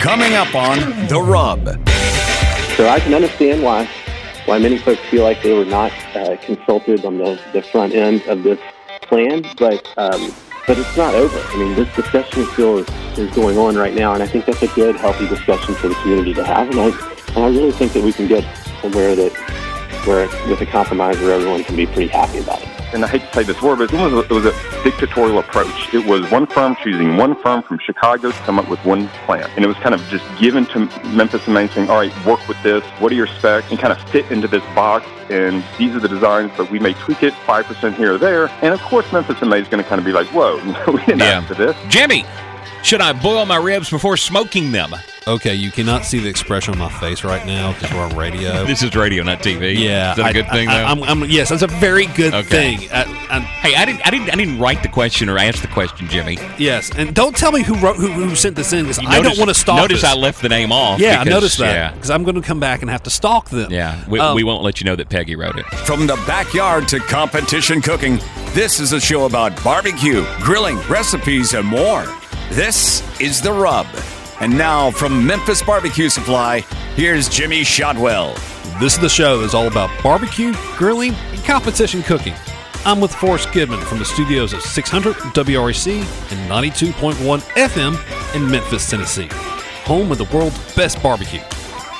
Coming up on The Rub. So I can understand why why many folks feel like they were not uh, consulted on the, the front end of this plan, but um, but it's not over. I mean, this discussion still is, is going on right now, and I think that's a good, healthy discussion for the community to have. And I, and I really think that we can get somewhere that where with a compromise where everyone can be pretty happy about it and I hate to say this word, but it was, a, it was a dictatorial approach. It was one firm choosing one firm from Chicago to come up with one plan. And it was kind of just given to Memphis in May saying, all right, work with this. What are your specs? And kind of fit into this box. And these are the designs, but we may tweak it 5% here or there. And of course, Memphis in May is going to kind of be like, whoa, we didn't Yeah. ask for this. Jimmy, should I boil my ribs before smoking them? Okay, you cannot see the expression on my face right now because we're on radio. This is radio, not TV. yeah, is that a I- good thing? I, though? am I'm, yes, that's a very good Okay. thing. I, I, hey, I didn't, I didn't, I didn't write the question or ask the question, Jimmy. yes, and don't tell me who wrote who, who sent this in because I don't want to stalk. Notice this. I left the name off. Yeah, I noticed that Yeah, because I'm going to come back and have to stalk them. yeah. We, Um, we won't let you know that Peggy wrote it. From the backyard to competition cooking, this is a show about barbecue, grilling, recipes, and more. This is The Rub. And now from Memphis Barbecue Supply, here's Jimmy Shotwell. This is the show that's all about barbecue, grilling, and competition cooking. I'm with Forrest Goodman from the studios of 600 WREC and 92.1 FM in Memphis, Tennessee, home of the world's best barbecue.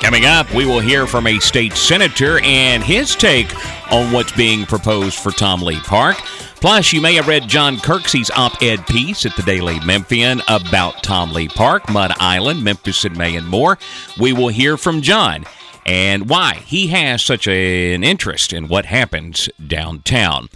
Coming up, we will hear from a state senator and his take on what's being proposed for Tom Lee Park. Plus, you may have read John Kirksey's op ed piece at the Daily Memphian about Tom Lee Park, Mud Island, Memphis and May, and more. We will hear from John and why he has such a- an interest in what happens downtown.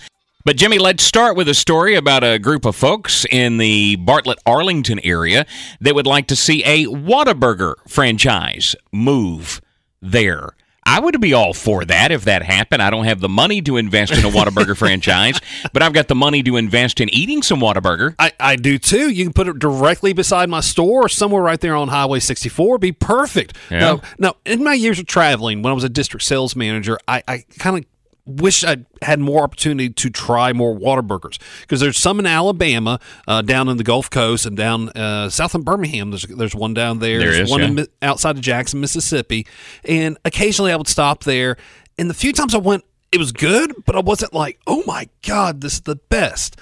But, Jimmy, let's start with a story about a group of folks in the Bartlett Arlington area that would like to see a Whataburger franchise move there. I would be all for that if that happened. I don't have the money to invest in a Whataburger franchise, but I've got the money to invest in eating some Whataburger. I, I do too. You can put it directly beside my store or somewhere right there on Highway 64. Be perfect. Yeah. Now, now, in my years of traveling, when I was a district sales manager, I, I kind of wish I had more opportunity to try more Whataburgers because there's some in Alabama, uh, down in the Gulf Coast, and down uh, south in Birmingham. There's there's one down there. There there's is, one yeah. Mi- outside of Jackson, Mississippi, and occasionally I would stop there. And the few times I went, it was good, but I wasn't like, oh my god, this is the best.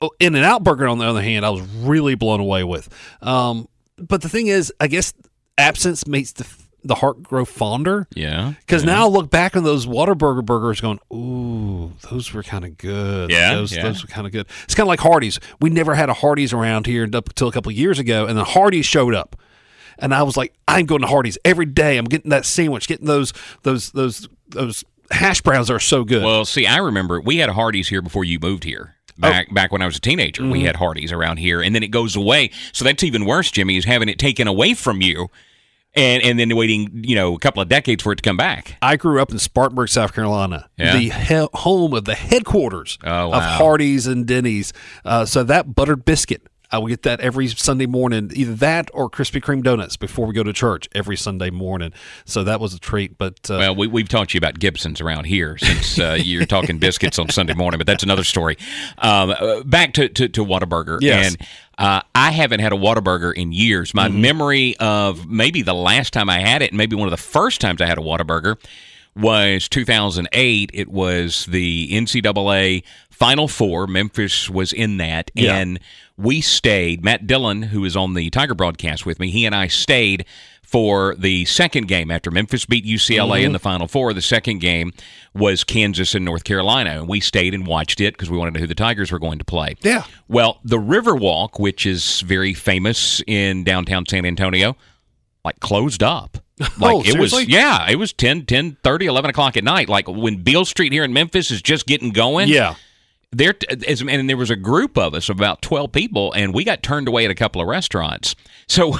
Oh, In and Out Burger, on the other hand, I was really blown away with. Um, but the thing is, I guess absence makes the the heart grow fonder. Yeah. Because now I look back on those Whataburger burgers, going, "Ooh, those were kind of good. Yeah, those, yeah. those were kind of good." It's kind of like Hardee's. We never had a Hardee's around here up until a couple of years ago, and then Hardee's showed up, and I was like, "I'm going to Hardee's every day. I'm getting that sandwich, getting those those those those hash browns are so good." Well, see, I remember we had Hardee's here before you moved here. Back oh. back when I was a teenager, we mm-hmm. had Hardee's around here, and then it goes away. So that's even worse, Jimmy, is having it taken away from you, and and then waiting, you know, a couple of decades for it to come back. I grew up in Spartanburg, South Carolina, Yeah? the he- home of the headquarters Oh, of wow. Hardee's and Denny's. Uh, so that buttered biscuit, I would get that every Sunday morning, either that or Krispy Kreme donuts before we go to church every Sunday morning. So that was a treat. But uh, Well, we, we've taught you about Gibsons around here since uh, you're talking biscuits on Sunday morning, but that's another story. Um, uh, back to, to, to Whataburger. Yes. And uh, I haven't had a Whataburger in years. My memory of maybe the last time I had it, and maybe one of the first times I had a Whataburger, was 2008. It was the NCAA Final Four. Memphis was in that. Yeah. And we stayed. Matt Dillon, who is on the Tiger broadcast with me, he and I stayed for the second game after Memphis beat UCLA in mm-hmm. the Final Four. The second game was Kansas and North Carolina, and we stayed and watched it because we wanted to know who the Tigers were going to play. Yeah. Well, the Riverwalk, which is very famous in downtown San Antonio, like closed up. Like Oh, it was, seriously? yeah, it was 10, 10, 30, 11 o'clock at night. Like when Beale Street here in Memphis is just getting going. Yeah. There as and there was a group of us about 12 people and we got turned away at a couple of restaurants so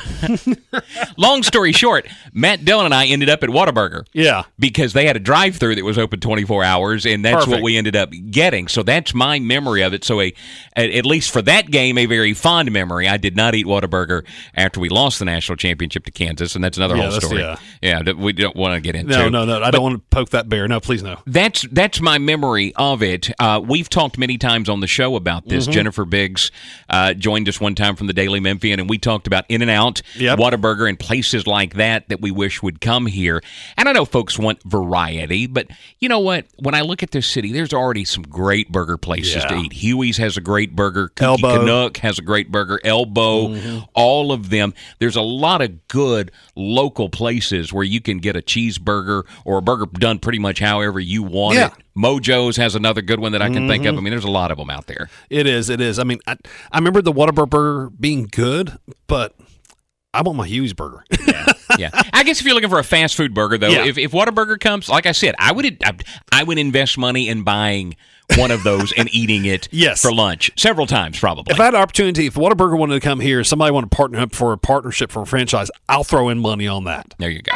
long story short matt dillon and i ended up at whataburger Yeah. because they had a drive-through that was open 24 hours and that's what we ended up getting so that's my memory of it so a at, at least for that game a very fond memory i did not eat whataburger after we lost the national championship to kansas and that's another Yeah, whole that's- story yeah. yeah we don't want to get into No, no, no. I don't want to poke that bear. No, please no. that's that's my memory of it. Uh, we've talked many times on the show about this. Mm-hmm. Jennifer Biggs uh, joined us one time from the Daily Memphian, and we talked about In and Out, Yep. Whataburger, and places like that that we wish would come here. And I know folks want variety, but you know what? When I look at this city, there's already some great burger places to eat. Huey's has a great burger. Kooky Elbow. Mm-hmm. Canuck has a great burger. Elbow, all of them. There's a lot of good local places where you can get a cheeseburger or a burger done pretty much however you want Yeah. it. Mojo's has another good one that I can think of. Mm-hmm. I mean, there's a lot of them out there. It is. It is. I mean, I, I remember the Whataburger being good, but I want my Huey's burger. yeah, I guess if you're looking for a fast food burger, though, Yeah. if, if Whataburger comes, like I said, I would I, I would invest money in buying one of those and eating it Yes. for lunch several times, probably. if I had an opportunity, if Whataburger wanted to come here, somebody wanted to partner up for a partnership for a franchise, I'll throw in money on that. There you go.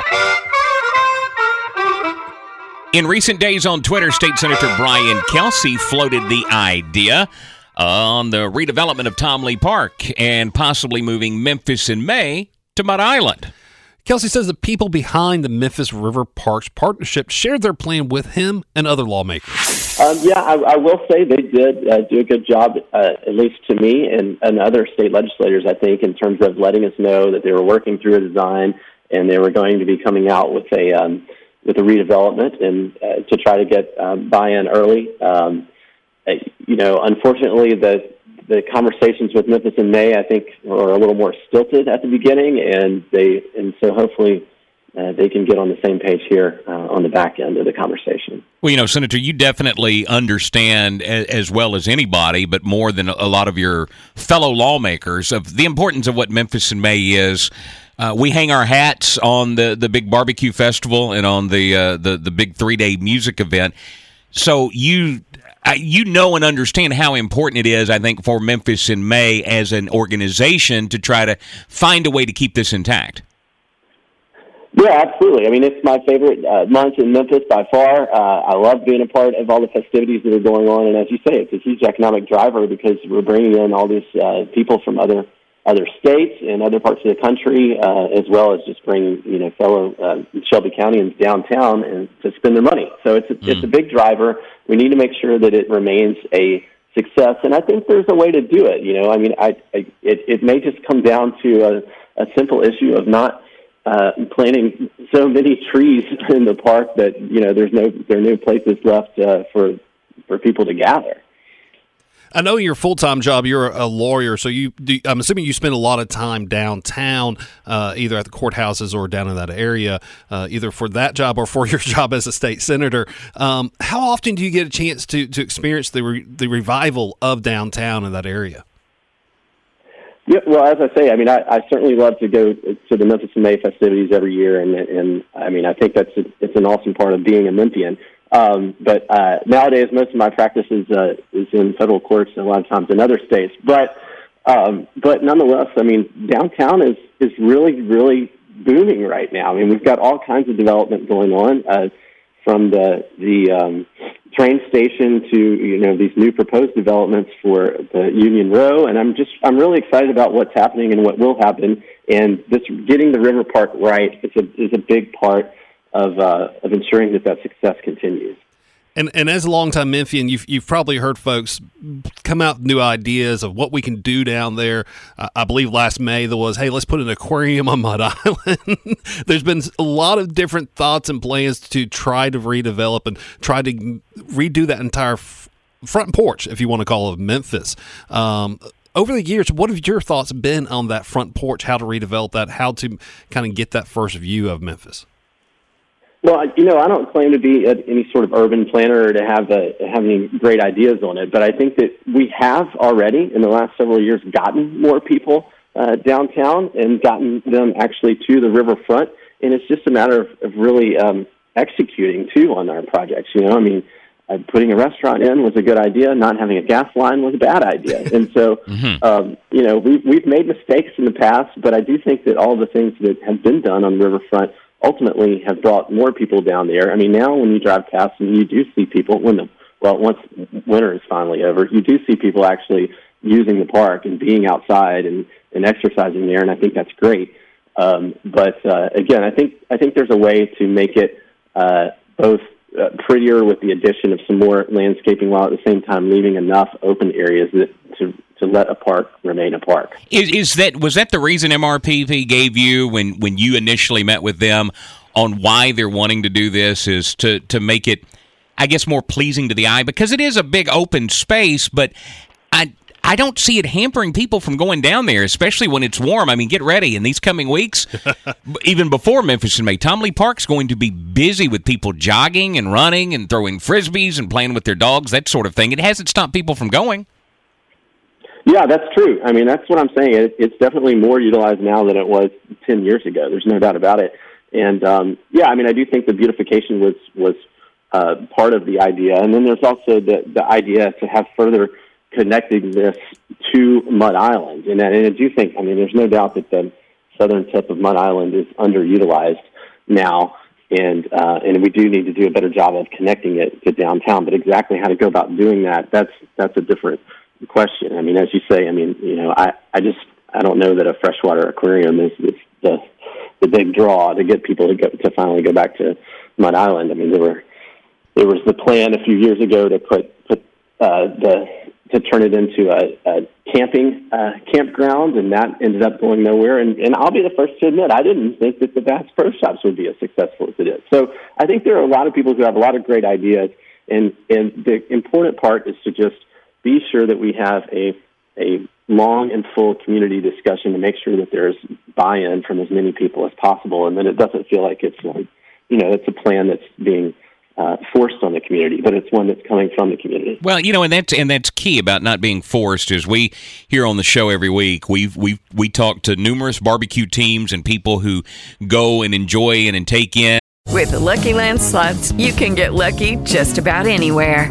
In recent days on Twitter, State Senator Brian Kelsey floated the idea on the redevelopment of Tom Lee Park and possibly moving Memphis in May to Mud Island. Kelsey says the people behind the Memphis River Parks partnership shared their plan with him and other lawmakers. Um, yeah, I, I will say they did uh, do a good job, uh, at least to me and, and other state legislators, I think, in terms of letting us know that they were working through a design and they were going to be coming out with a um, with a redevelopment and uh, to try to get um, buy-in early. Um, uh, you know, unfortunately, the the conversations with Memphis in May, I think, were a little more stilted at the beginning, and they and so hopefully uh, they can get on the same page here uh, on the back end of the conversation. Well, you know, Senator, you definitely understand a- as well as anybody, but more than a lot of your fellow lawmakers, of the importance of what Memphis in May is. Uh, we hang our hats on the, the big barbecue festival and on the uh, the the big three day music event. So you you know and understand how important it is, I think, for Memphis in May as an organization to try to find a way to keep this intact. Yeah, absolutely. I mean, it's my favorite uh, month in Memphis by far. Uh, I love being a part of all the festivities that are going on, and as you say, it's a huge economic driver because we're bringing in all these uh, people from other other states and other parts of the country, uh, as well as just bringing you know fellow uh, Shelby Countyans downtown and to spend their money. So it's a, it's a big driver. We need to make sure that it remains a success, and I think there's a way to do it. You know, I mean, I, I it it may just come down to a, a simple issue of not uh, planting so many trees in the park that you know there's no there are no places left uh, for for people to gather. I know your full time job. You're a lawyer, so you. Do, I'm assuming you spend a lot of time downtown, uh, either at the courthouses or down in that area, uh, either for that job or for your job as a state senator. Um, how often do you get a chance to to experience the re, the revival of downtown in that area? Yeah, well, as I say, I mean, I, I certainly love to go to the Memphis in May festivities every year, and and I mean, I think that's a, it's an awesome part of being a Memphian. Um, but uh, nowadays, most of my practice is uh, is in federal courts, and a lot of times in other states. But um, but nonetheless, I mean, downtown is is really really booming right now. I mean, we've got all kinds of development going on, uh, from the the um, train station to you know these new proposed developments for the Union Row, and I'm just I'm really excited about what's happening and what will happen. And this getting the River Park right is a is a big part of uh, of ensuring that that success continues. And and as a longtime Memphian, you've you've probably heard folks come out with new ideas of what we can do down there. Uh, I believe last May there was, hey, let's put an aquarium on Mud Island. There's been a lot of different thoughts and plans to try to redevelop and try to redo that entire f- front porch, if you want to call it Memphis. Um, over the years, what have your thoughts been on that front porch? How to redevelop that? How to kind of get that first view of Memphis? Well, you know, I don't claim to be any sort of urban planner or to have a, have any great ideas on it, but I think that we have already in the last several years gotten more people uh, downtown and gotten them actually to the riverfront and it's just a matter of, of really um, executing too on our projects. You know, I mean, uh, putting a restaurant in was a good idea. Not having a gas line was a bad idea. And so, Mm-hmm. um, you know, we've we've made mistakes in the past, but I do think that all the things that have been done on the riverfront ultimately have brought more people down there. I mean, now when you drive past and you do see people when the well, once winter is finally over, you do see people actually using the park and being outside and, and exercising there, and I think that's great. Um, but uh, again, I think I think there's a way to make it uh, both uh, prettier with the addition of some more landscaping, while at the same time leaving enough open areas that to to let a park remain a park. Is, is that was that the reason MRPP gave you when when you initially met with them on why they're wanting to do this is to to make it I guess more pleasing to the eye because it is a big open space but I I don't see it hampering people from going down there, especially when it's warm. I mean, get ready in these coming weeks, even before Memphis in May. Tom Lee Park's going to be busy with people jogging and running and throwing frisbees and playing with their dogs, that sort of thing. It hasn't stopped people from going. Yeah, that's true. I mean, that's what I'm saying. It, it's definitely more utilized now than it was 10 years ago. There's no doubt about it. And um, yeah, I mean, I do think the beautification was was uh, part of the idea. And then there's also the the idea to have further connecting this to Mud Island. And, and I do think, I mean, there's no doubt that the southern tip of Mud Island is underutilized now. And uh, and we do need to do a better job of connecting it to downtown. But exactly how to go about doing that, that's that's a different question. I mean, as you say, I mean, you know, I, I just I don't know that a freshwater aquarium is, is the the big draw to get people to go to finally go back to Mud Island. I mean, there were there was the plan a few years ago to put put uh, the to turn it into a, a camping uh, campground, and that ended up going nowhere. And, and I'll be the first to admit I didn't think that the Bass Pro Shops would be as successful as it is. So I think there are a lot of people who have a lot of great ideas, and and the important part is to just be sure that we have a a long and full community discussion to make sure that there's buy-in from as many people as possible, and then it doesn't feel like it's like you know it's a plan that's being uh, forced on the community, but it's one that's coming from the community. Well, you know, and that's and that's key about not being forced. Is we here on the show every week we've we we talk to numerous barbecue teams and people who go and enjoy and, and take in. With the Lucky Land slots, you can get lucky just about anywhere.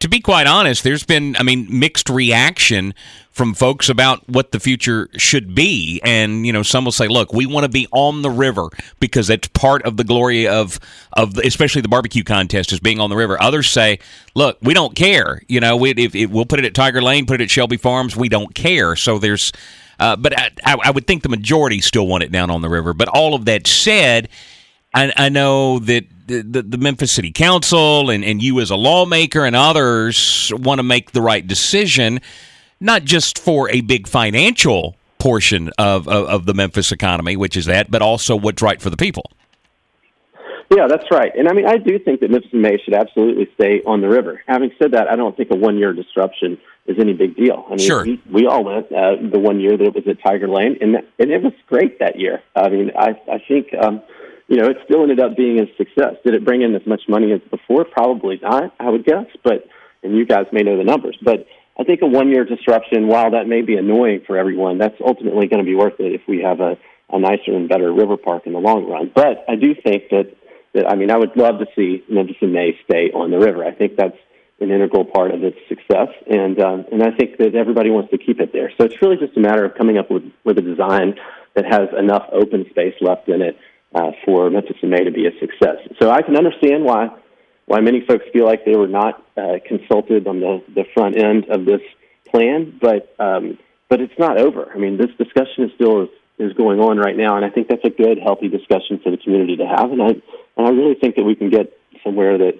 to be quite honest, there's been I mean mixed reaction from folks about what the future should be. And you know, some will say, "Look, we want to be on the river because that's part of the glory of of the, especially the barbecue contest is being on the river." Others say, "Look, we don't care. You know, we, if, if we'll put it at Tiger Lane, put it at Shelby Farms, we don't care." So there's uh, but I, I I would think the majority still want it down on the river. But all of that said, I, I know that the, the, the Memphis City Council and, and you as a lawmaker and others want to make the right decision, not just for a big financial portion of, of, of the Memphis economy, which is that, but also what's right for the people. Yeah, that's right. And I mean, I do think that Memphis in May should absolutely stay on the river. Having said that, I don't think a one year disruption is any big deal. I mean, Sure. we, we all went uh, the one year that it was at Tiger Lane, and, that, and it was great that year. I mean, I, I think, um, you know, it still ended up being a success. Did it bring in as much money as before? Probably not, I would guess. But, and you guys may know the numbers, but I think a one year disruption, while that may be annoying for everyone, that's ultimately going to be worth it if we have a, a nicer and better river park in the long run. But I do think that that I mean, I would love to see Memphis May stay on the river. I think that's an integral part of its success, and um, and I think that everybody wants to keep it there. So it's really just a matter of coming up with with a design that has enough open space left in it uh, for Memphis in May to be a success. So I can understand why why many folks feel like they were not uh, consulted on the the front end of this plan, but um, but it's not over. I mean, this discussion is still is, is going on right now, and I think that's a good, healthy discussion for the community to have. And I and I really think that we can get somewhere that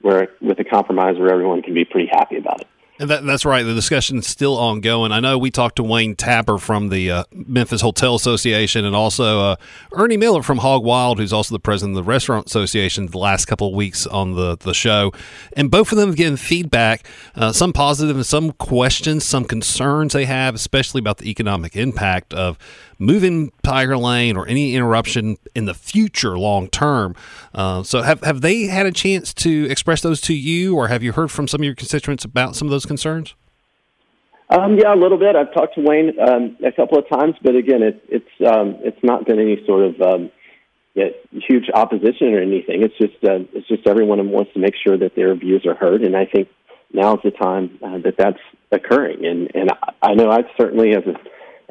where with a compromise where everyone can be pretty happy about it. And that, that's right. The discussion is still ongoing. I know we talked to Wayne Tapper from the uh, Memphis Hotel Association and also uh, Ernie Miller from Hog Wild, who's also the president of the Restaurant Association, the last couple of weeks on the, the show. And both of them have given feedback, uh, some positive and some questions, some concerns they have, especially about the economic impact of moving Tiger Lane or any interruption in the future long term. Uh, so, have, have they had a chance to express those to you, or have you heard from some of your constituents about some of those concerns? Um, yeah, a little bit. I've talked to Wayne um, a couple of times, but again, it, it's um, it's not been any sort of um, huge opposition or anything. It's just uh, it's just everyone wants to make sure that their views are heard, and I think now is the time uh, that that's occurring. And and I know I certainly, as a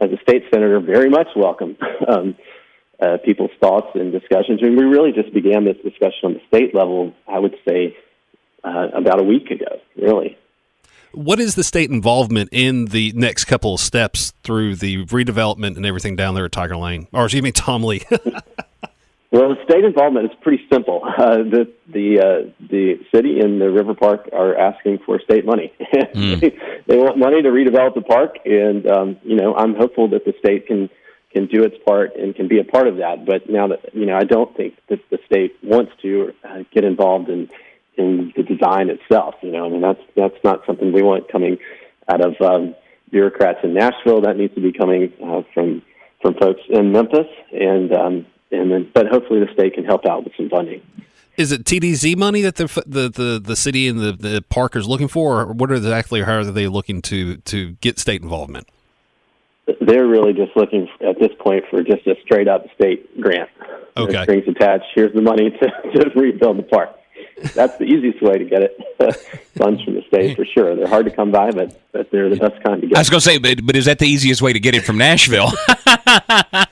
as a state senator, very much welcome um, uh, people's thoughts and discussions. And we really just began this discussion on the state level. I would say uh, about a week ago, really. What is the state involvement in the next couple of steps through the redevelopment and everything down there at Tiger Lane, or excuse me, Tom Lee? well, the state involvement is pretty simple. Uh, the the uh, the city and the river park are asking for state money. mm. they, want money to redevelop the park, and um, you know I'm hopeful that the state can can do its part and can be a part of that. But now that you know, I don't think that the state wants to uh, get involved in in the design itself. You know, I mean that's that's not something we want coming out of um, bureaucrats in Nashville. That needs to be coming uh, from from folks in Memphis, and um, and then but hopefully the state can help out with some funding. Is it TDZ money that the the the, the city and the, the park is looking for, or what are exactly how are they looking to to get state involvement? They're really just looking at this point for just a straight up state grant. Okay. No strings attached. Here's the money to, to rebuild the park that's the easiest way to get it. Funds from the state for sure. They're hard to come by, but but they're the best kind to get. I was going to say, but, but is that the easiest way to get it from Nashville?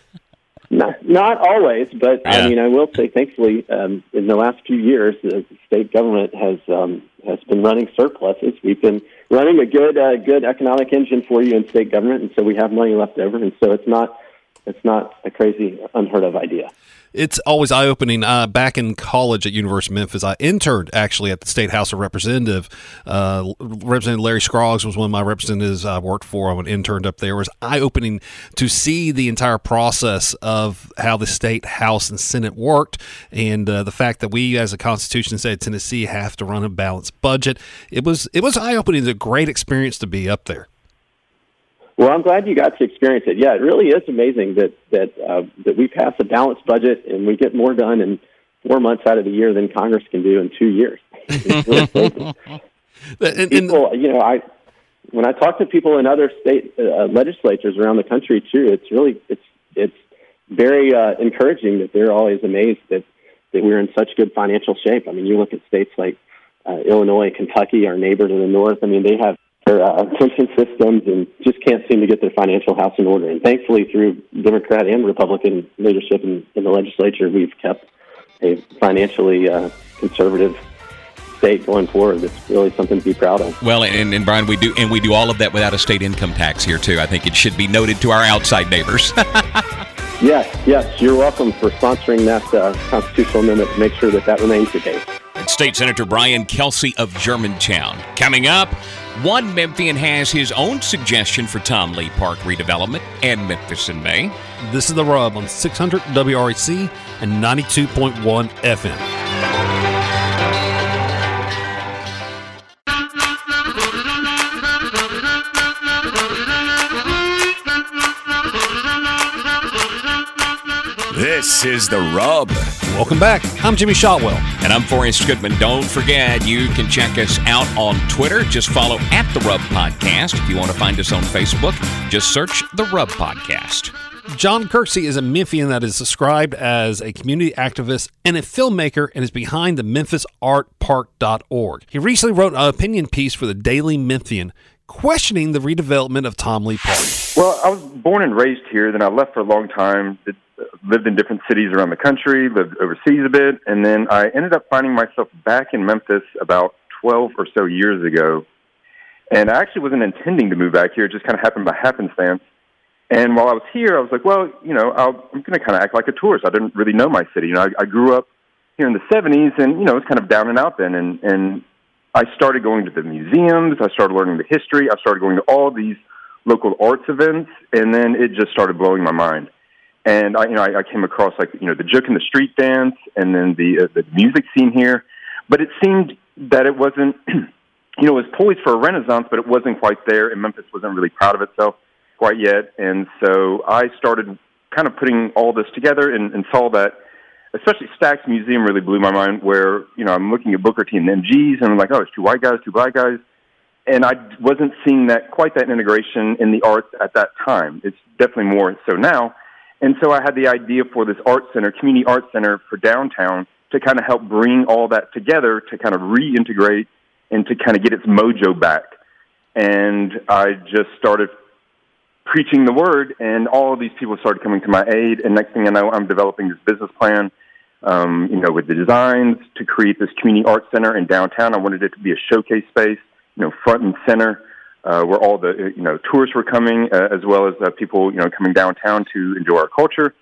not, not always, but yeah. I mean, I will say, thankfully, um, in the last few years, the state government has um, has been running surpluses. We've been running a good uh, good economic engine for you in state government, and so we have money left over, and so it's not it's not a crazy, unheard of idea it's always eye opening. Uh, back in college at University of Memphis, I interned actually at the State House of Representative. Uh, Representative Larry Scroggs was one of my representatives I worked for. I interned up there. It was eye opening to see the entire process of how the state House and Senate worked, and uh, the fact that we, as a Constitution state Tennessee, have to run a balanced budget. It was it was eye opening. It's a great experience to be up there. Well, I'm glad you got to experience it. Yeah, it really is amazing that that uh, that we pass a balanced budget and we get more done in four months out of the year than Congress can do in two years. Really people, you know, I when I talk to people in other state uh, legislatures around the country too, it's really it's it's very uh, encouraging that they're always amazed that that we're in such good financial shape. I mean, you look at states like uh, Illinois, Kentucky, our neighbor to the north. I mean, they have their uh, pension systems and just can't seem to get their financial house in order. And thankfully, through Democrat and Republican leadership in, in the legislature, we've kept a financially uh, conservative state going forward. It's really something to be proud of. Well, and, and Brian, we do and we do all of that without a state income tax here too. I think it should be noted to our outside neighbors. yes, yes, you're welcome for sponsoring that uh, constitutional amendment to make sure that that remains the case. State Senator Brian Kelsey of Germantown. Coming up. One Memphian has his own suggestion for Tom Lee Park redevelopment and Memphis in May. This is The Rub on 600 WREC and 92.1 FM. This is The Rub. Welcome back. I'm Jimmy Shotwell. And I'm Forrest Goodman. Don't forget, you can check us out on Twitter. Just follow at The Rub Podcast. If you want to find us on Facebook, just search The Rub Podcast. John Kirksey is a Memphian that is described as a community activist and a filmmaker and is behind the MemphisArtPark.org. He recently wrote an opinion piece for the Daily Memphian questioning the redevelopment of Tom Lee Park. Well, I was born and raised here, then I left for a long time lived in different cities around the country, lived overseas a bit, and then I ended up finding myself back in Memphis about 12 or so years ago. And I actually wasn't intending to move back here; it just kind of happened by happenstance. And while I was here, I was like, well, you know, I'll, I'm going to kind of act like a tourist. I didn't really know my city. You know, I, I grew up here in the 70s, and you know, it was kind of down and out then. And and I started going to the museums. I started learning the history. I started going to all these local arts events, and then it just started blowing my mind. And I, you know, I, I came across like you know the Jook and the street dance, and then the uh, the music scene here. But it seemed that it wasn't, you know, it was poised for a renaissance, but it wasn't quite there, and Memphis wasn't really proud of itself quite yet. And so I started kind of putting all this together and, and saw that, especially Stax Museum really blew my mind. Where you know I'm looking at Booker T and MGs, and I'm like, oh, it's two white guys, two black guys, and I wasn't seeing that quite that integration in the arts at that time. It's definitely more so now. And so I had the idea for this art center, community art center for downtown, to kind of help bring all that together to kind of reintegrate and to kind of get its mojo back. And I just started preaching the word, and all of these people started coming to my aid. And next thing I know, I'm developing this business plan, um, you know, with the designs to create this community art center in downtown. I wanted it to be a showcase space, you know, front and center, uh, where all the you know tourists were coming, uh, as well as uh, people you know coming downtown to enjoy our culture.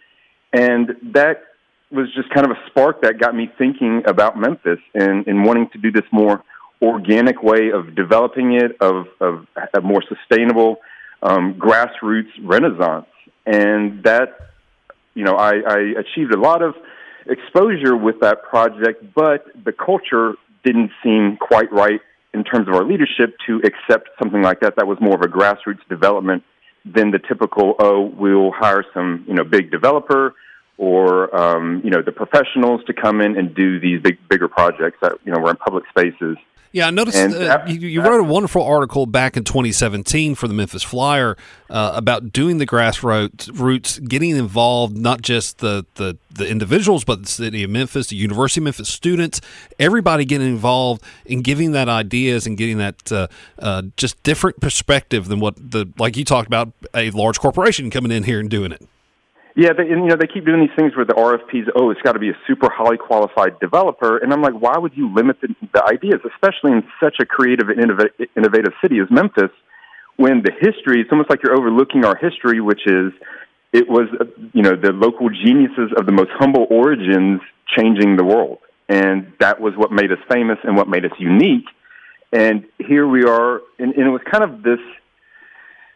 And that was just kind of a spark that got me thinking about Memphis and, and wanting to do this more organic way of developing it, of, of a more sustainable um, grassroots renaissance. And that, you know, I, I achieved a lot of exposure with that project, but the culture didn't seem quite right in terms of our leadership to accept something like that. That was more of a grassroots development than the typical, oh, we'll hire some, you know, big developer or um, you know the professionals to come in and do these big bigger projects that you know were in public spaces. Yeah, I noticed And uh, you, you wrote a wonderful article back in 2017 for the Memphis Flyer uh, about doing the grassroots, roots, getting involved, not just the, the, the individuals, but the city of Memphis, the University of Memphis students, everybody getting involved in giving that ideas and getting that uh, uh, just different perspective than what the, like you talked about, a large corporation coming in here and doing it. Yeah, they, and you know they keep doing these things where the RFPs. Oh, it's got to be a super highly qualified developer, and I'm like, why would you limit the, the ideas, especially in such a creative and innova- innovative city as Memphis, when the history? It's almost like you're overlooking our history, which is it was uh, you know the local geniuses of the most humble origins changing the world, and that was what made us famous and what made us unique. And here we are, and, and it was kind of this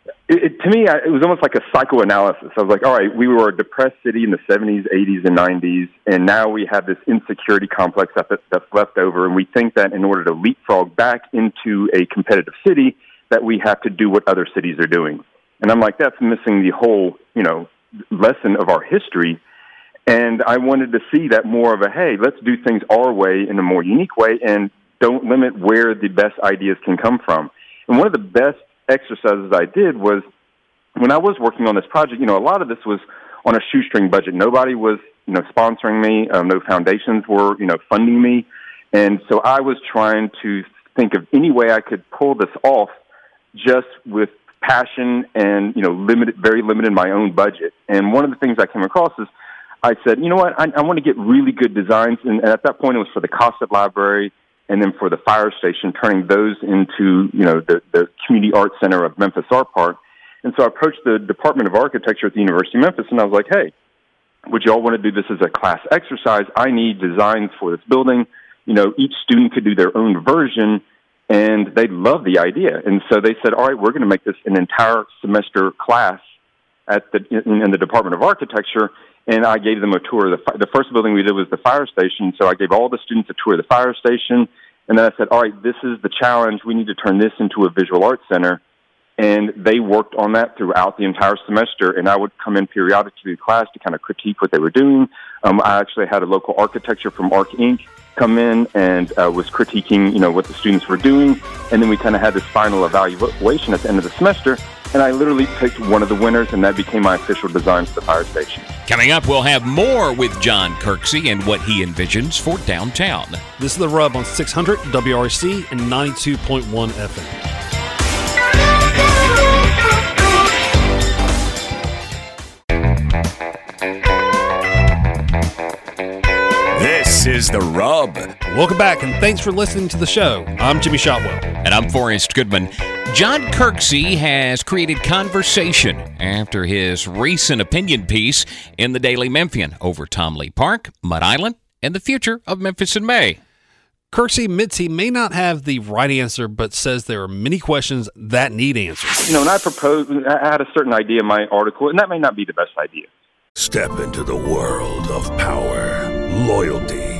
it, it, to me, I, it was almost like a psychoanalysis. I was like, all right, we were a depressed city in the 70s, 80s, and 90s, and now we have this insecurity complex that, that's left over, and we think that in order to leapfrog back into a competitive city, that we have to do what other cities are doing. And I'm like, that's missing the whole, you know, lesson of our history. And I wanted to see that more of a, hey, let's do things our way in a more unique way, and don't limit where the best ideas can come from. And one of the best exercises I did was when I was working on this project, you know, a lot of this was on a shoestring budget. Nobody was, you know, sponsoring me. Um, no foundations were, you know, funding me. And so I was trying to think of any way I could pull this off just with passion and, you know, limited, very limited my own budget. And one of the things I came across is I said, you know what, I, I want to get really good designs. And at that point, it was for the Cossitt Library and then for the fire station, turning those into you know the, the community art center of Memphis Art Park. And so I approached the Department of Architecture at the University of Memphis, and I was like, "Hey, would you all want to do this as a class exercise? I need designs for this building. You know, each student could do their own version." And they loved the idea, and so they said, "All right, we're going to make this an entire semester class at the in, in the Department of Architecture." and I gave them a tour. The, the first building we did was the fire station, so I gave all the students a tour of the fire station, and then I said, "All right, this is the challenge. We need to turn this into a visual arts center." And they worked on that throughout the entire semester, and I would come in periodically to class to kind of critique what they were doing. Um, I actually had a local architecture from Arc Inc. come in and uh, was critiquing, you know, what the students were doing, and then we kind of had this final evaluation at the end of the semester and I literally picked one of the winners, and that became my official design for the fire station. Coming up, we'll have more with John Kirksey and what he envisions for downtown. This is the rub on 600 WREC and 92.1 FM. This is The Rub. Welcome back, and thanks for listening to the show. I'm Jimmy Shotwell. And I'm Forrest Goodman. John Kirksey has created conversation after his recent opinion piece in the Daily Memphian over Tom Lee Park, Mud Island, and the future of Memphis in May. Kirksey admits he may not have the right answer, but says there are many questions that need answers. You know, and I proposed, I had a certain idea in my article, and that may not be the best idea. Step into the world of power, loyalty,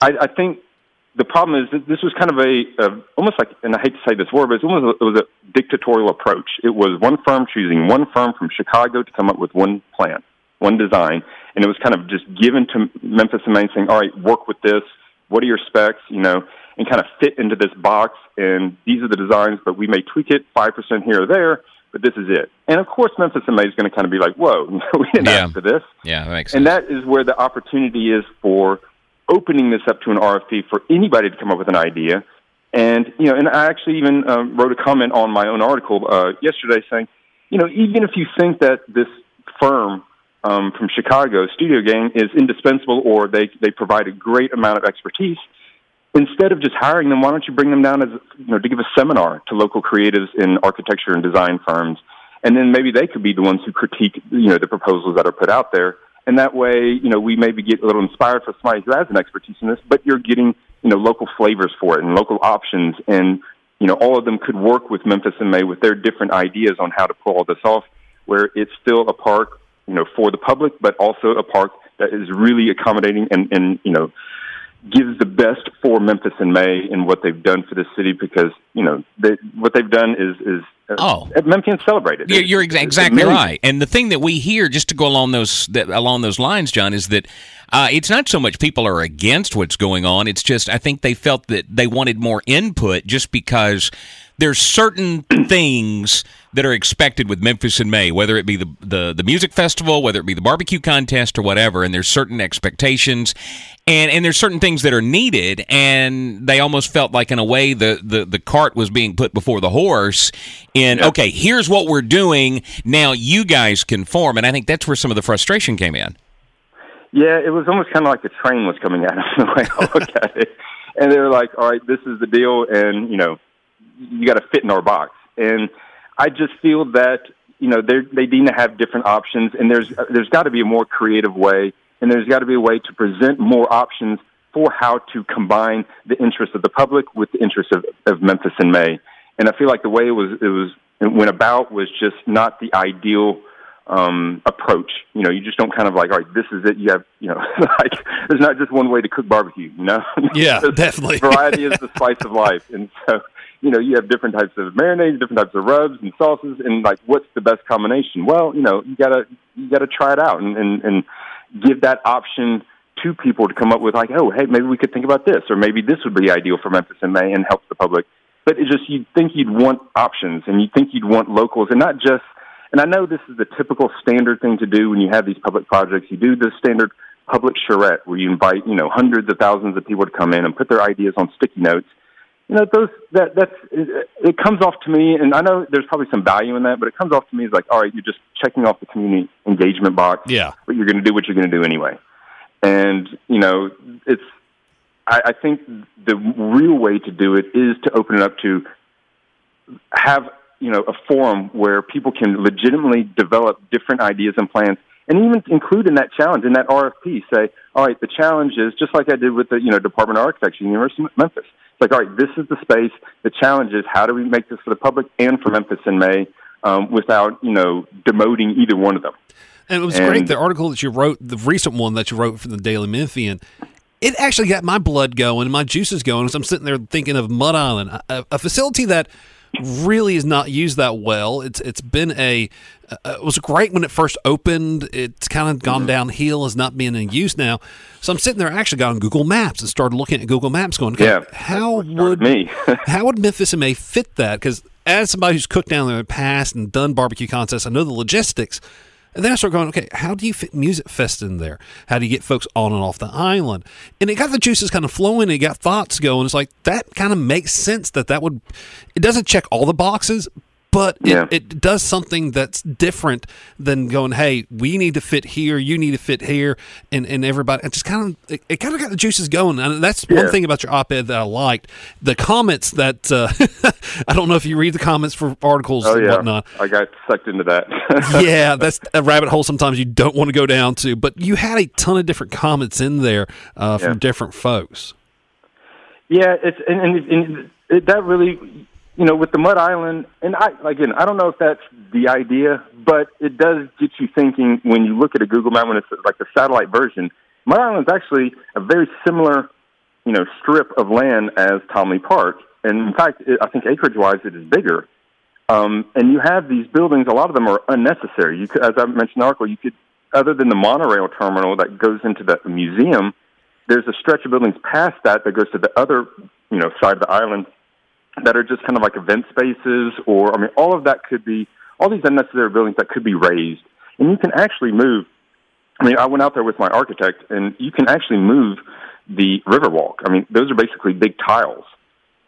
I, I think the problem is that this was kind of a, a almost like, and I hate to say this word, but it's almost a, it was a dictatorial approach. It was one firm choosing one firm from Chicago to come up with one plan, one design, and it was kind of just given to Memphis in May, saying, "All right, work with this. What are your specs?" You know, and kind of fit into this box. And these are the designs, but we may tweak it five percent here or there. But this is it. And of course, Memphis in May is going to kind of be like, "Whoa, we didn't Yeah. ask for this." Yeah, that makes sense. And that is where the opportunity is for opening this up to an RFP for anybody to come up with an idea. And you know, and I actually even um, wrote a comment on my own article uh, yesterday saying, you know, even if you think that this firm um, from Chicago, Studio Gang, is indispensable or they they provide a great amount of expertise, instead of just hiring them, why don't you bring them down as you know to give a seminar to local creatives in architecture and design firms, and then maybe they could be the ones who critique you know the proposals that are put out there, and that way you know we maybe get a little inspired for somebody who has an expertise in this, but you're getting you know local flavors for it and local options, and you know all of them could work with Memphis in May with their different ideas on how to pull all this off, where it's still a park you know for the public, but also a park that is really accommodating and and you know gives the best for Memphis in May and what they've done for the city because you know they, what they've done is is Oh. Memphians celebrated. You're, you're exactly right. And the thing that we hear, just to go along those that, along those lines, John, is that uh, it's not so much people are against what's going on. It's just I think they felt that they wanted more input, just because there's certain things that are expected with Memphis in May, whether it be the, the the music festival, whether it be the barbecue contest or whatever, and there's certain expectations, and and there's certain things that are needed, and they almost felt like in a way the the, the cart was being put before the horse. In okay, here's what we're doing. Now you guys conform, and I think that's where some of the frustration came in. Yeah, it was almost kind of like the train was coming at us the way I look at it. And they were like, "All right, this is the deal, and you know, you got to fit in our box." And I just feel that you know they they need to have different options, and there's there's got to be a more creative way, and there's got to be a way to present more options for how to combine the interests of the public with the interests of, of Memphis in May. And I feel like the way it was it was it went about was just not the ideal um, approach. You know, you just don't kind of like, all right, this is it. You have, you know, like there's not just one way to cook barbecue. You know, Yeah, definitely. variety is the spice of life, and so you know, you have different types of marinades, different types of rubs and sauces, and like, what's the best combination? Well, you know, you gotta you gotta try it out and and, and give that option to people to come up with like, oh, hey, maybe we could think about this, or maybe this would be ideal for Memphis in May and help the public. But it's just you'd think you'd want options, and you think you'd want locals, and not just. And I know this is the typical standard thing to do when you have these public projects. You do the standard public charrette where you invite, you know, hundreds of thousands of people to come in and put their ideas on sticky notes. You know, those that that's it, comes off to me, and I know there's probably some value in that, but it comes off to me as like, all right, you're just checking off the community engagement box. Yeah. but you're going to do what you're going to do anyway. And you know, it's. I, I think the real way to do it is to open it up to have you know a forum where people can legitimately develop different ideas and plans, and even include in that challenge in that RFP. Say, all right, the challenge is just like I did with the you know Department of Architecture, University of Memphis. It's like, all right, this is the space. The challenge is how do we make this for the public and for Memphis in May um, without you know demoting either one of them. And it was And- great. The article that you wrote, the recent one that you wrote for the Daily Memphian, it actually got my blood going, my juices going as I'm sitting there thinking of Mud Island, a, a facility that really is not used that well. It's it's been a uh, it was great when it first opened. It's kind of gone downhill, is not being in use now. So I'm sitting there, actually got on Google Maps and started looking at Google Maps, going, Yeah, how would me. how would Memphis May fit that? Because as somebody who's cooked down there in the past and done barbecue contests, I know the logistics. And then I start going, okay, how do you fit Music Fest in there? How do you get folks on and off the island? And it got the juices kind of flowing. It got thoughts going. It's like that kind of makes sense that that would. It doesn't check all the boxes, but it, Yeah. it does something that's different than going, hey, we need to fit here, you need to fit here, and, and everybody. It just kind of it, it kind of got the juices going. And that's one thing about your op-ed that I liked. The comments that uh, I don't know if you read the comments for articles Oh and whatnot I got sucked into that. yeah, that's a rabbit hole sometimes you don't want to go down to. But you had a ton of different comments in there uh, from Yeah. different folks. Yeah, it's and, and, and it, that really, you know, with the Mud Island, and I again, I don't know if that's the idea, but it does get you thinking when you look at a Google map when it's like the satellite version. Mud Island's actually a very similar, you know, strip of land as Tom Lee Park, and in fact, it, I think acreage-wise, it is bigger. Um, and you have these buildings. A lot of them are unnecessary. You could, as I mentioned in the article, you could, other than the monorail terminal that goes into the museum, there's a stretch of buildings past that that goes to the other, you know, side of the island that are just kind of like event spaces, or I mean, all of that could be all these unnecessary buildings that could be raised, and you can actually move. I mean, I went out there with my architect, and you can actually move the Riverwalk. I mean, those are basically big tiles.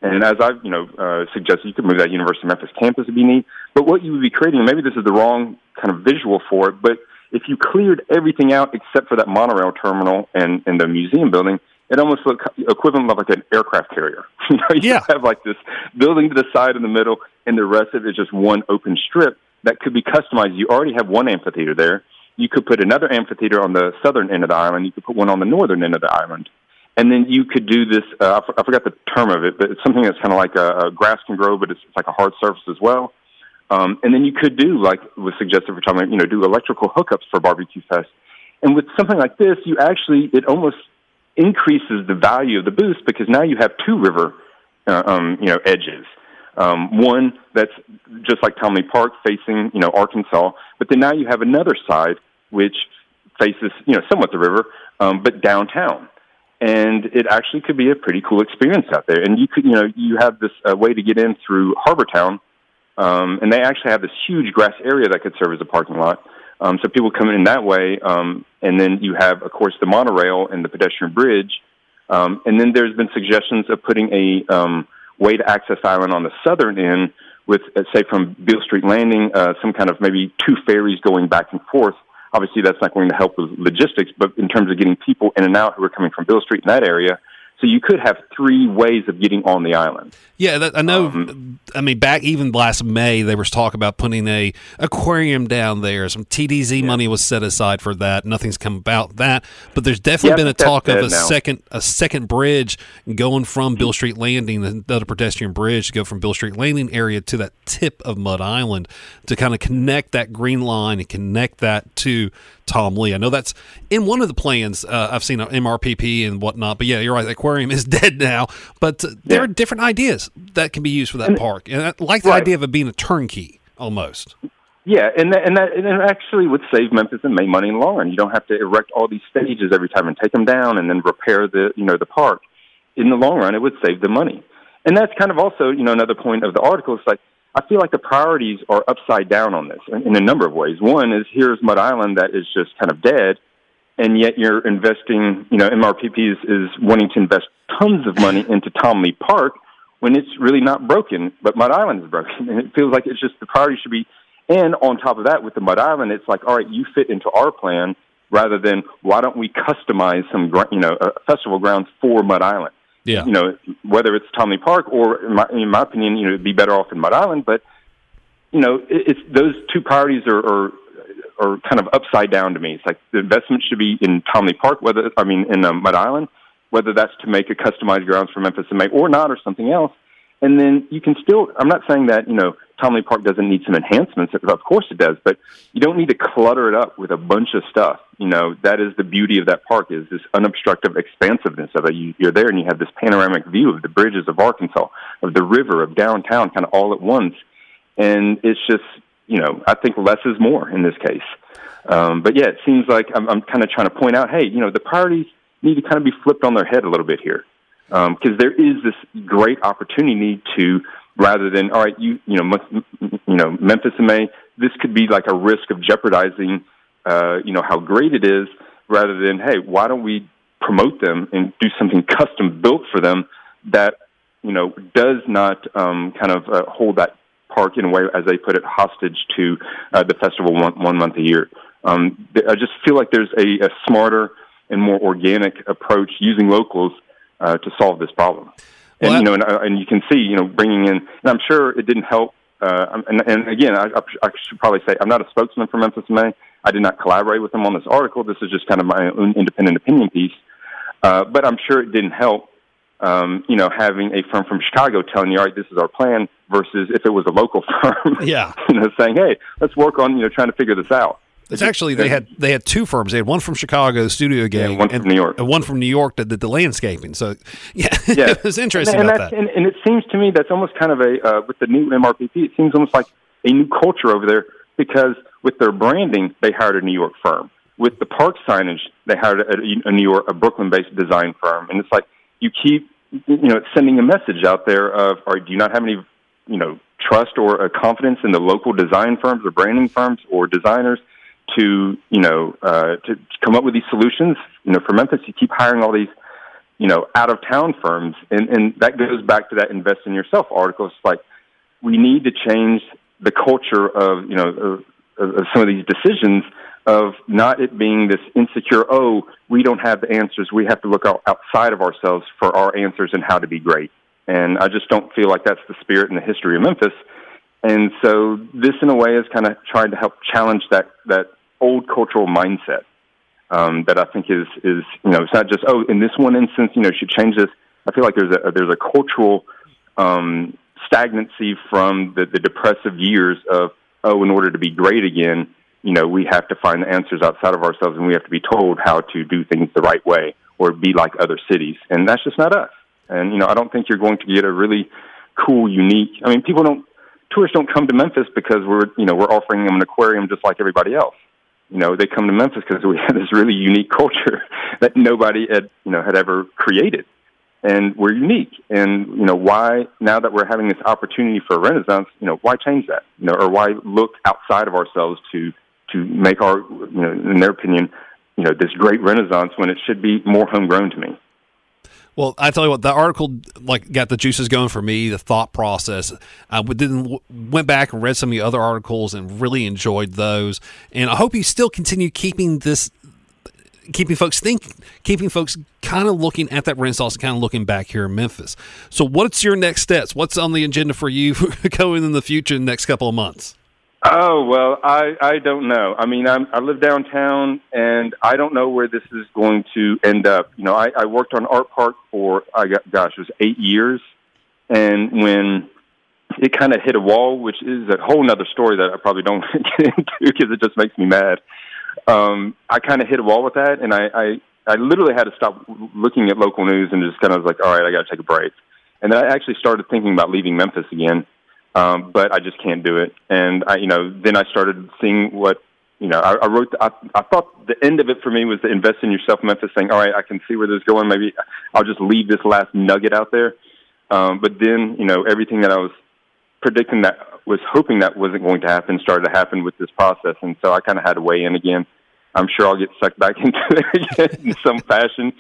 And as I've, you know, uh, suggested, you could move that University of Memphis campus if you need. But what you would be creating, maybe this is the wrong kind of visual for it, but if you cleared everything out except for that monorail terminal and, and the museum building, it almost looked equivalent of like an aircraft carrier. you know, you Yeah. have like this building to the side in the middle, and the rest of it is just one open strip that could be customized. You already have one amphitheater there. You could put another amphitheater on the southern end of the island. You could put one on the northern end of the island. And then you could do this. Uh, I f- I forgot the term of it, but it's something that's kind of like a, a grass can grow, but it's, it's like a hard surface as well. Um, and then you could do like was suggested for time, you know, do electrical hookups for barbecue fest. And with something like this, you actually it almost increases the value of the booth because now you have two river, uh, um, you know, edges. Um, one that's just like Tom Lee Park facing, you know, Arkansas, but then now you have another side which faces, you know, somewhat the river, um, but downtown. And it actually could be a pretty cool experience out there. And you could, you know, you have this uh, way to get in through Harbor Town, um, and they actually have this huge grass area that could serve as a parking lot. Um, so people come in that way, um, and then you have, of course, the monorail and the pedestrian bridge. Um, and then there's been suggestions of putting a um, way to access island on the southern end, with uh, say from Beale Street Landing, uh, some kind of maybe two ferries going back and forth. Obviously, that's not going to help with logistics, but in terms of getting people in and out who are coming from Beale Street in that area, so you could have three ways of getting on the island. Yeah, that, I know. I mean, back even last May, there was talk about putting a aquarium down there. Some TDZ money was set aside for that. Nothing's come about that, but there's definitely Yeah, been a talk of a now. second a second bridge going from Beale Street Landing, the the other pedestrian bridge, to go from Beale Street Landing area to that tip of Mud Island to kind of connect that green line and connect that to Tom Lee. I know that's in one of the plans. Uh, I've seen on MRPP and whatnot, but yeah, you're right. Aquarium is dead now, but uh, there are different ideas that can be used for that park, and I like the Right. idea of it being a turnkey almost. Yeah, and that, and that and it actually would save Memphis and make money in the long run. You don't have to erect all these stages every time and take them down and then repair the you know the park. In the long run, it would save the money, and that's kind of also you know another point of the article. It's like I feel like the priorities are upside down on this in, in a number of ways. One is here's Mud Island that is just kind of dead, and yet you're investing. You know, MRPP is, is wanting to invest tons of money into Tom Lee Park when it's really not broken, but Mud Island is broken, and it feels like it's just the priority should be. And on top of that, with the Mud Island, it's like, all right, you fit into our plan, rather than why don't we customize some, gr- you know, uh, festival grounds for Mud Island? Yeah. You know, whether it's Tom Lee Park or, in my, in my opinion, you know, it'd be better off in Mud Island. But you know, it's those two priorities are, are are kind of upside down to me. It's like the investment should be in Tom Lee Park, whether I mean in um, Mud Island, whether that's to make a customized grounds for Memphis in May or not, or something else. And then you can still, I'm not saying that, you know, Tom Lee Park doesn't need some enhancements. Of course it does, but you don't need to clutter it up with a bunch of stuff. You know, that is the beauty of that park is this unobstructive expansiveness of it. You, you're there and you have this panoramic view of the bridges of Arkansas, of the river, of downtown, kind of all at once. And it's just, you know, I think less is more in this case. Um, but yeah, it seems like I'm, I'm kind of trying to point out, hey, you know, the priorities need to kind of be flipped on their head a little bit here, because um, there is this great opportunity to, rather than all right, you you know, you know, Memphis in May, this could be like a risk of jeopardizing, uh, you know, how great it is, rather than hey, why don't we promote them and do something custom built for them that you know does not um, kind of uh, hold that park in a way, as they put it, hostage to uh, the festival one, one month a year. Um, I just feel like there's a, a smarter and more organic approach using locals uh, to solve this problem. Well, and you know, and, uh, and you can see, you know, bringing in, and I'm sure it didn't help. Uh, and, and again, I, I should probably say I'm not a spokesman for Memphis May. I did not collaborate with them on this article. This is just kind of my own independent opinion piece. Uh, but I'm sure it didn't help, um, you know, having a firm from Chicago telling you, all right, this is our plan, versus if it was a local firm, yeah, you know, saying, hey, let's work on, you know, trying to figure this out. It's actually they had they had two firms. They had one from Chicago, the Studio Gang, yeah, one from and, New York, and one from New York that did the landscaping. So yeah, yeah. it was interesting and, and about that. And, and, it seems to me that's almost kind of a uh, with the new MRPP. It seems almost like a new culture over there because with their branding, they hired a New York firm. With the park signage, they hired a, a New York, a Brooklyn-based design firm, and it's like you keep you know it's sending a message out there of, or do you not have any you know trust or a confidence in the local design firms or branding firms or designers? to you know uh, to, to come up with these solutions. You know, for Memphis, you keep hiring all these you know out of town firms, and and that goes back to that invest in yourself article. It's like we need to change the culture of you know of, of some of these decisions of not it being this insecure. Oh, we don't have the answers. We have to look out, outside of ourselves for our answers and how to be great. And I just don't feel like that's the spirit and the history of Memphis. And so this, in a way, is kind of trying to help challenge that that old cultural mindset um, that I think is is you know it's not just oh in this one instance you know should change this. I feel like there's a there's a cultural um, stagnancy from the, the depressive years of oh in order to be great again you know we have to find the answers outside of ourselves and we have to be told how to do things the right way or be like other cities and that's just not us. And you know I don't think you're going to get a really cool unique. I mean people don't tourists don't come to Memphis because we're you know we're offering them an aquarium just like everybody else you know, they come to Memphis because we have this really unique culture that nobody had, you know, had ever created. And we're unique. And, you know, why, now that we're having this opportunity for a renaissance, you know, why change that? You know, or why look outside of ourselves to, to make our, you know, in their opinion, you know, this great renaissance when it should be more homegrown to me. Well, I tell you what, the article like got the juices going for me. The thought process. I didn't went back and read some of the other articles and really enjoyed those. And I hope you still continue keeping this, keeping folks think, keeping folks kind of looking at that Renaissance, kind of looking back here in Memphis. So, what's your next steps? What's on the agenda for you going in the future, in the next couple of months? Oh well, I I don't know. I mean, I'm, I live downtown, and I don't know where this is going to end up. You know, I, I worked on Art Park for I got gosh, it was eight years, and when it kind of hit a wall, which is a whole other story that I probably don't get into because it just makes me mad. Um, I kind of hit a wall with that, and I, I I literally had to stop looking at local news and just kind of was like, all right, I got to take a break. And then I actually started thinking about leaving Memphis again um, but I just can't do it. And I, you know, then I started seeing what, you know, I, I wrote. I, I thought the end of it for me was to invest in yourself, Memphis, saying, all right, I can see where this is going. Maybe I'll just leave this last nugget out there. Um, but then, you know, everything that I was predicting that was hoping that wasn't going to happen started to happen with this process, and so I kind of had to weigh in again. I'm sure I'll get sucked back into it again in some fashion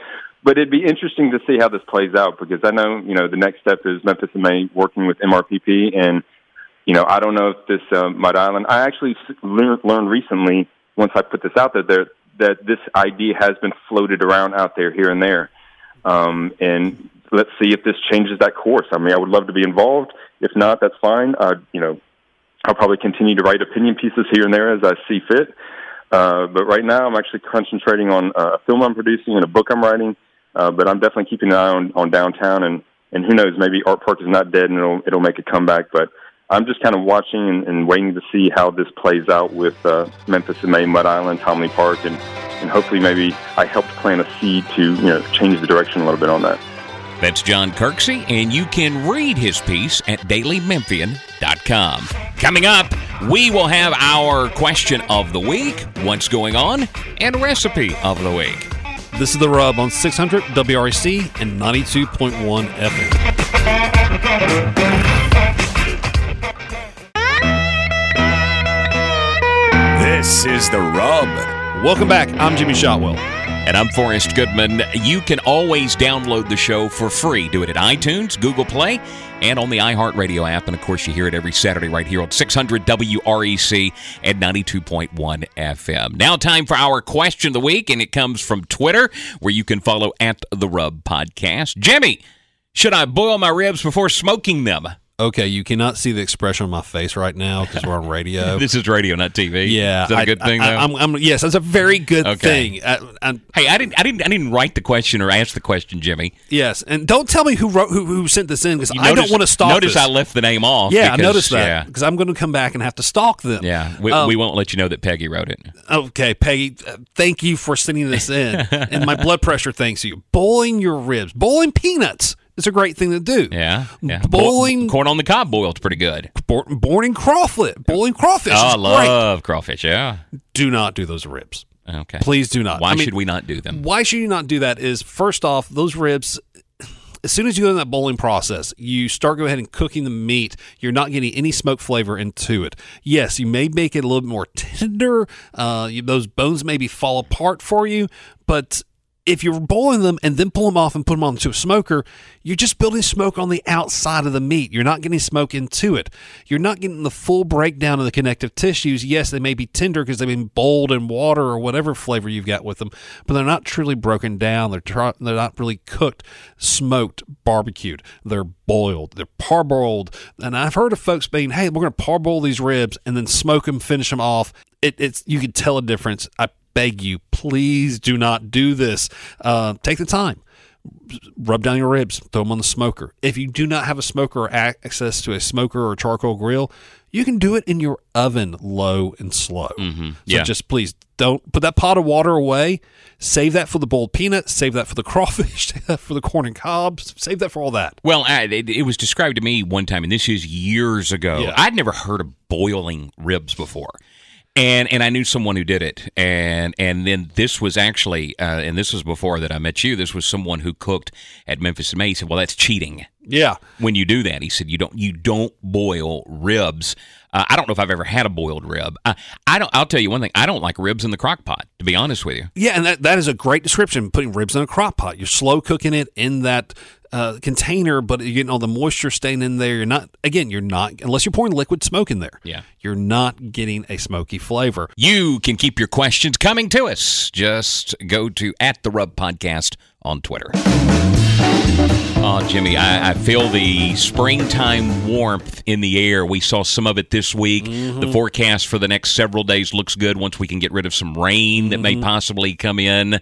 but it'd be interesting to see how this plays out because I know you know the next step is Memphis in May working with MRPP, and you know I don't know if this uh, Mud Island. I actually learned, recently once I put this out there, there that this idea has been floated around out there here and there, um, and let's see if this changes that course. I mean, I would love to be involved. If not, that's fine. Uh, you know, I'll probably continue to write opinion pieces here and there as I see fit. Uh, but right now, I'm actually concentrating on uh, a film I'm producing and a book I'm writing uh, but I'm definitely keeping an eye on, on downtown and and who knows, maybe Art Park is not dead and it'll it'll make a comeback. But I'm just kind of watching and, and waiting to see how this plays out with uh, Memphis in May, Mud Island, Tom Lee Park, and and hopefully maybe I helped plant a seed to you know change the direction a little bit on that. That's John Kirksey, and you can read his piece at dailymemphian.com. Coming up, we will have our question of the week, what's going on, and recipe of the week. This is The Rub on 600 WREC and 92.1 FM. This is The Rub. Welcome back. I'm Jimmy Shotwell. And I'm Forrest Goodman. You can always download the show for free. Do it at iTunes, Google Play, and on the iHeartRadio app. And of course, you hear it every Saturday right here on 600 WREC at 92.1 FM. Now, time for our question of the week, and it comes from Twitter, where you can follow at The Rub Podcast. Jimmy, should I boil my ribs before smoking them? Okay, you cannot see the expression on my face right now because we're on radio. this is radio, not TV. Yeah, is that a good thing? I, though? I'm, I'm, yes, that's a very good Okay. thing. I, hey, I didn't, I didn't, I didn't write the question or ask the question, Jimmy. yes, and don't tell me who wrote who, who sent this in because I don't want to stalk. Notice this. I left the name off. Yeah, I noticed that Yeah, because I'm going to come back and have to stalk them. yeah. We, Um, we won't let you know that Peggy wrote it. Okay, Peggy, uh, thank you for sending this in. and my blood pressure thanks you. Bowling your ribs, bowling peanuts is a great thing to do. Yeah, yeah. Boiling- corn on the cob boiled pretty good. Bo- boiling crawfish, boiling crawfish oh, I is great. love crawfish. Yeah. Do not do those ribs. Okay. Please do not. Why I mean, should we not do them? Why should you not do that? Is first off, those ribs. As soon as you go in that boiling process, you start go ahead and cooking the meat. You're not getting any smoke flavor into it. Yes, you may make it a little bit more tender. Uh, you, those bones maybe fall apart for you, but if you're boiling them and then pull them off and put them onto a smoker, you're just building smoke on the outside of the meat. You're not getting smoke into it. You're not getting the full breakdown of the connective tissues. Yes, they may be tender because they've been boiled in water or whatever flavor you've got with them, but they're not truly broken down. They're tr- they're not really cooked, smoked, barbecued. They're boiled. They're parboiled. And I've heard of folks being, "Hey, we're going to parboil these ribs and then smoke them, finish them off." It, it's you can tell a difference. I beg you, please do not do this. Uh, take the time. Rub down your ribs, throw them on the smoker. If you do not have a smoker or access to a smoker or charcoal grill, you can do it in your oven, low and slow. Mm-hmm. So Yeah. just please don't put that pot of water away. Save that for the boiled peanuts. Save that for the crawfish. Save that for the corn and cobs. Save that for all that. Well, I, it, it was described to me one time, and this is years ago. Yeah. I'd never heard of boiling ribs before. And and I knew someone who did it, and and then this was actually, uh, and this was before that I met you. This was someone who cooked at Memphis in May. He said, "Well, that's cheating." Yeah. when you do that. He said you don't you don't boil ribs. Uh, I don't know if I've ever had a boiled rib. I, I don't. I'll tell you one thing. I don't like ribs in the crock pot. To be honest with you. Yeah, and that, that is a great description. Putting ribs in a crock pot. You're slow cooking it in that uh, container, but you're getting all the moisture staying in there. You're not, again, you're not, unless you're pouring liquid smoke in there. Yeah. You're not getting a smoky flavor. You can keep your questions coming to us. Just go to at the Rub Podcast on Twitter. Oh, Jimmy, I, I feel the springtime warmth in the air. We saw some of it this week. The mm-hmm. forecast for the next several days looks good once we can get rid of some rain that may mm-hmm. possibly come in.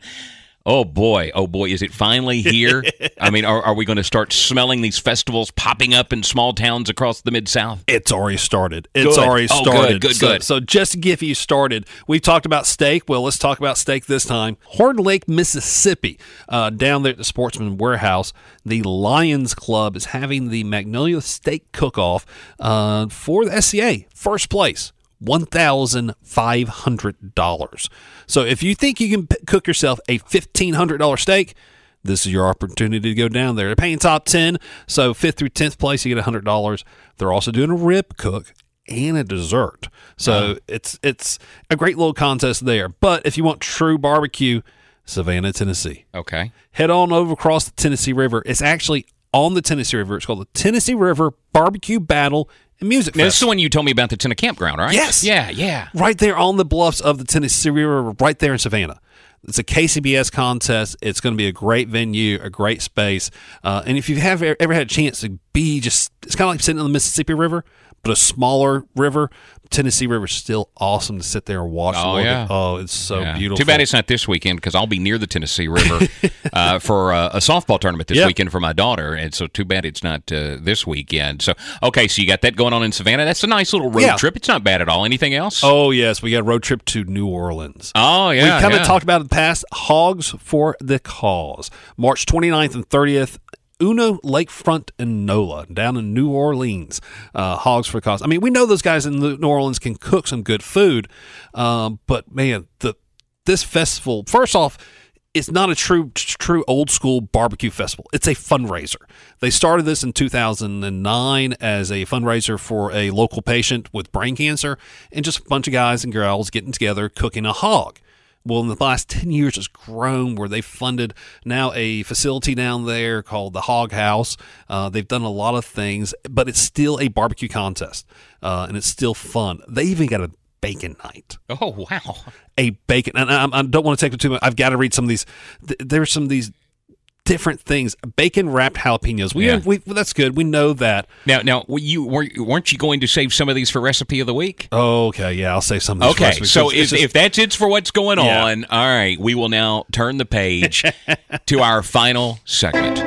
Oh boy, oh boy, is it finally here? I mean, are, are we going to start smelling these festivals popping up in small towns across the Mid South? It's already started. It's Good. already Oh, good, started. good, so, good. So just to get you started, we've talked about steak. Well, let's talk about steak this time. Horn Lake, Mississippi, uh, down there at the Sportsman Warehouse, the Lions Club is having the Magnolia Steak Cook-Off uh, for the SCA, first place. $1,500. So if you think you can p- cook yourself a $1,500 steak, this is your opportunity to go down there. They're paying top 10, so 5th through 10th place, you get $100. They're also doing a rib cook and a dessert. So uh-huh. it's it's a great little contest there. But if you want true barbecue, Savannah, Tennessee. Okay. Head on over across the Tennessee River. It's actually on the Tennessee River. It's called the Tennessee River Barbecue Battle Music Now, this is the one you told me about the a campground, right? Yes. Yeah, yeah. right there on the bluffs of the Tennessee River, right there in Savannah. It's a KCBS contest. It's going to be a great venue, a great space. Uh, and if you have ever had a chance to be just, it's kind of like sitting on the Mississippi River, but a smaller river. Tennessee River is still awesome to sit there and watch. Oh, yeah. oh, it's so Yeah. beautiful. Too bad it's not this weekend because I'll be near the Tennessee River uh, for uh, a softball tournament this Yep. weekend for my daughter, and so too bad it's not uh, this weekend. So okay, so you got that going on in Savannah. That's a nice little road Yeah. trip. It's not bad at all. Anything else? Oh yes, we got a road trip to New Orleans. Oh, yeah, we kind of yeah. talked about it in the past. Hogs for the cause, March 29th and 30th. Uno Lakefront and NOLA down in New Orleans. Uh, Hogs for cause. I mean, we know those guys in New Orleans can cook some good food, um, but man, the this festival. First off, it's not a true true old school barbecue festival. It's a fundraiser. They started this in 2009 as a fundraiser for a local patient with brain cancer, and just a bunch of guys and girls getting together cooking a hog. Well, in the last 10 years, it's grown where they've funded now a facility down there called the Hog House. Uh, they've done a lot of things, but it's still a barbecue contest, uh, and it's still fun. They even got a bacon night Oh wow! a bacon. And I, I don't want to take it too much. I've got to read some of these. There's some of these different things. Bacon wrapped jalapenos. We, Yeah. we that's good. We know that. Now, now, were you weren't weren't you going to save some of these for recipe of the week? Oh, Okay, yeah, I'll say some. Of these Okay, so if, just- if that's it for what's going Yeah. on, all right, we will now turn the page to our final segment.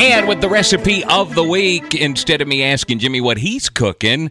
And with the recipe of the week, instead of me asking Jimmy what he's cooking,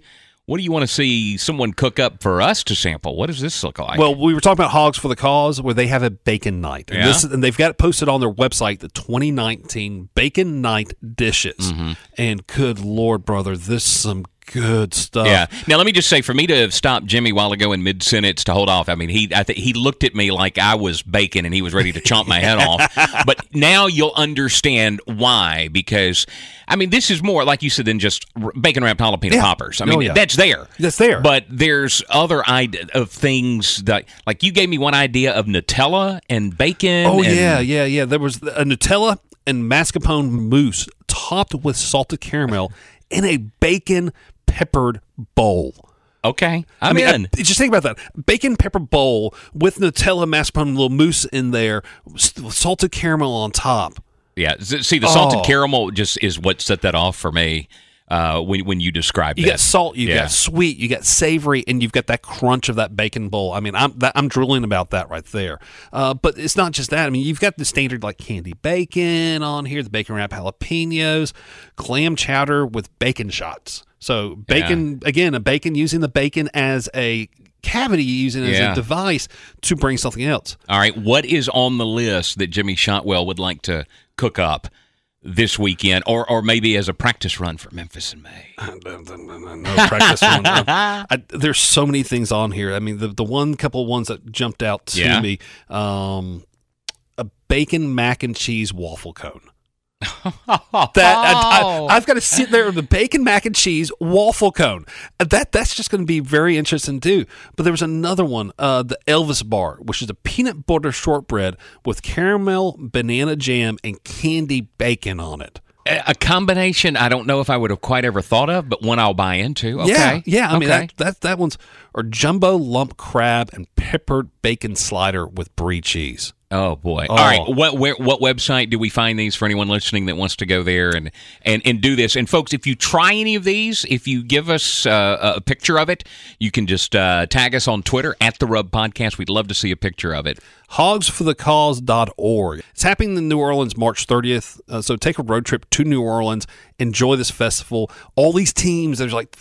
what do you want to see someone cook up for us to sample? What does this look like? well, we were talking about Hogs for the Cause, where they have a bacon night, and, Yeah? this, and they've got it posted on their website, the 2019 Bacon Night dishes. Mm-hmm. And good lord, brother, this is some good stuff. Yeah. Now let me just say, for me to have stopped Jimmy while ago in mid sentence to hold off, I mean, he I think he looked at me like I was bacon and he was ready to chomp my head off. But now you'll understand why, because I mean, this is more like you said than just r- bacon wrapped jalapeno Yeah. poppers. I Oh, mean, yeah. that's there. That's there. But there's other idea of things that, like you gave me one idea of Nutella and bacon. Oh and- yeah, yeah, yeah. There was a Nutella and mascarpone mousse topped with salted caramel in a bacon peppered bowl. Okay, I'm I mean, in. I- just think about that bacon pepper bowl with Nutella, mascarpone, little mousse in there, salted caramel on top. Yeah. See, the salted Oh. caramel just is what set that off for me. Uh, when when you describe it, You that. got salt, you Yeah. got sweet, you got savory, and you've got that crunch of that bacon bowl. I mean, I'm that, I'm drooling about that right there. Uh, but it's not just that. I mean, you've got the standard like candy bacon on here, the bacon wrap jalapenos, clam chowder with bacon shots. So bacon again, a bacon using the bacon as a cavity, using it as a device to bring something else. All right, what is on the list that Jimmy Shotwell would like to cook up this weekend, or or maybe as a practice run for Memphis in May? no practice. Um, I, there's so many things on here. I mean, the the one couple ones that jumped out to Yeah. me, um, a bacon mac and cheese waffle cone. That I, I, have got to sit there with the bacon mac and cheese waffle cone. That that's just going to be very interesting too. But there was another one, uh, the Elvis bar, which is a peanut butter shortbread with caramel banana jam and candy bacon on it. A a combination I don't know if I would have quite ever thought of, but one I'll buy into. Okay. Yeah, yeah. I mean that, that that one's or jumbo lump crab and peppered bacon slider with brie cheese. Oh boy! Oh. All right, what where, what website do we find these for anyone listening that wants to go there and and and do this? And folks, if you try any of these, if you give us uh, a picture of it, you can just uh, tag us on Twitter at the Rub Podcast. We'd love to see a picture of it. Hogsforthecause.org. It's happening in New Orleans March 30th. Uh, so take a road trip to New Orleans, enjoy this festival. All these teams, there's like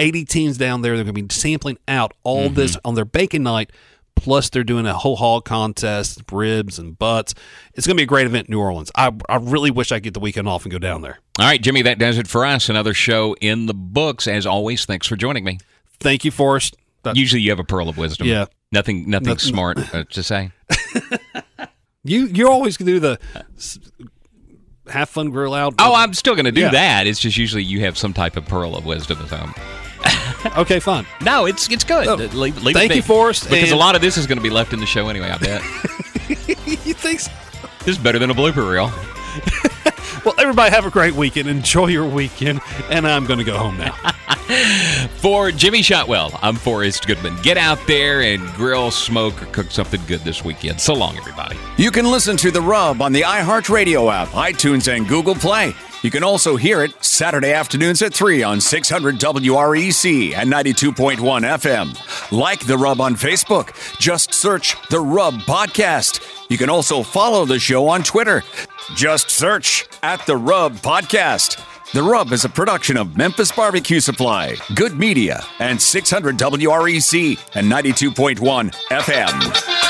80 teams down there. They're going to be sampling out all Mm-hmm. this on their bacon night. Plus, they're doing a whole hog contest, ribs and butts. It's going to be a great event in New Orleans. I, I really wish I could get the weekend off and go down there. All right, Jimmy, that does it for us. Another show in the books. As always, thanks for joining me. Thank you, Forrest. That- Usually, you have a pearl of wisdom. Yeah. nothing, nothing Nothing- smart uh, to say. You you always do the s- have fun grill out. Oh, I'm still going to do Yeah. that. It's just usually you have some type of pearl of wisdom. So. okay, fine. No, it's it's good. Oh, leave, leave thank it you, Forrest, Because a lot of this is going to be left in the show anyway. I bet you think so? this is better than a blooper reel. Well, everybody have a great weekend. Enjoy your weekend, and I'm going to go home now. For Jimmy Shotwell, I'm Forrest Goodman. Get out there and grill, smoke, or cook something good this weekend. So long, everybody. You can listen to The Rub on the iHeartRadio app, iTunes, and Google Play. You can also hear it Saturday afternoons at 3 on 600 WREC and 92.1 FM. Like The Rub on Facebook. Just search The Rub Podcast. You can also follow the show on Twitter. Just search at The Rub Podcast. The Rub is a production of Memphis Barbecue Supply, Good Media, and 600 WREC and 92.1 FM.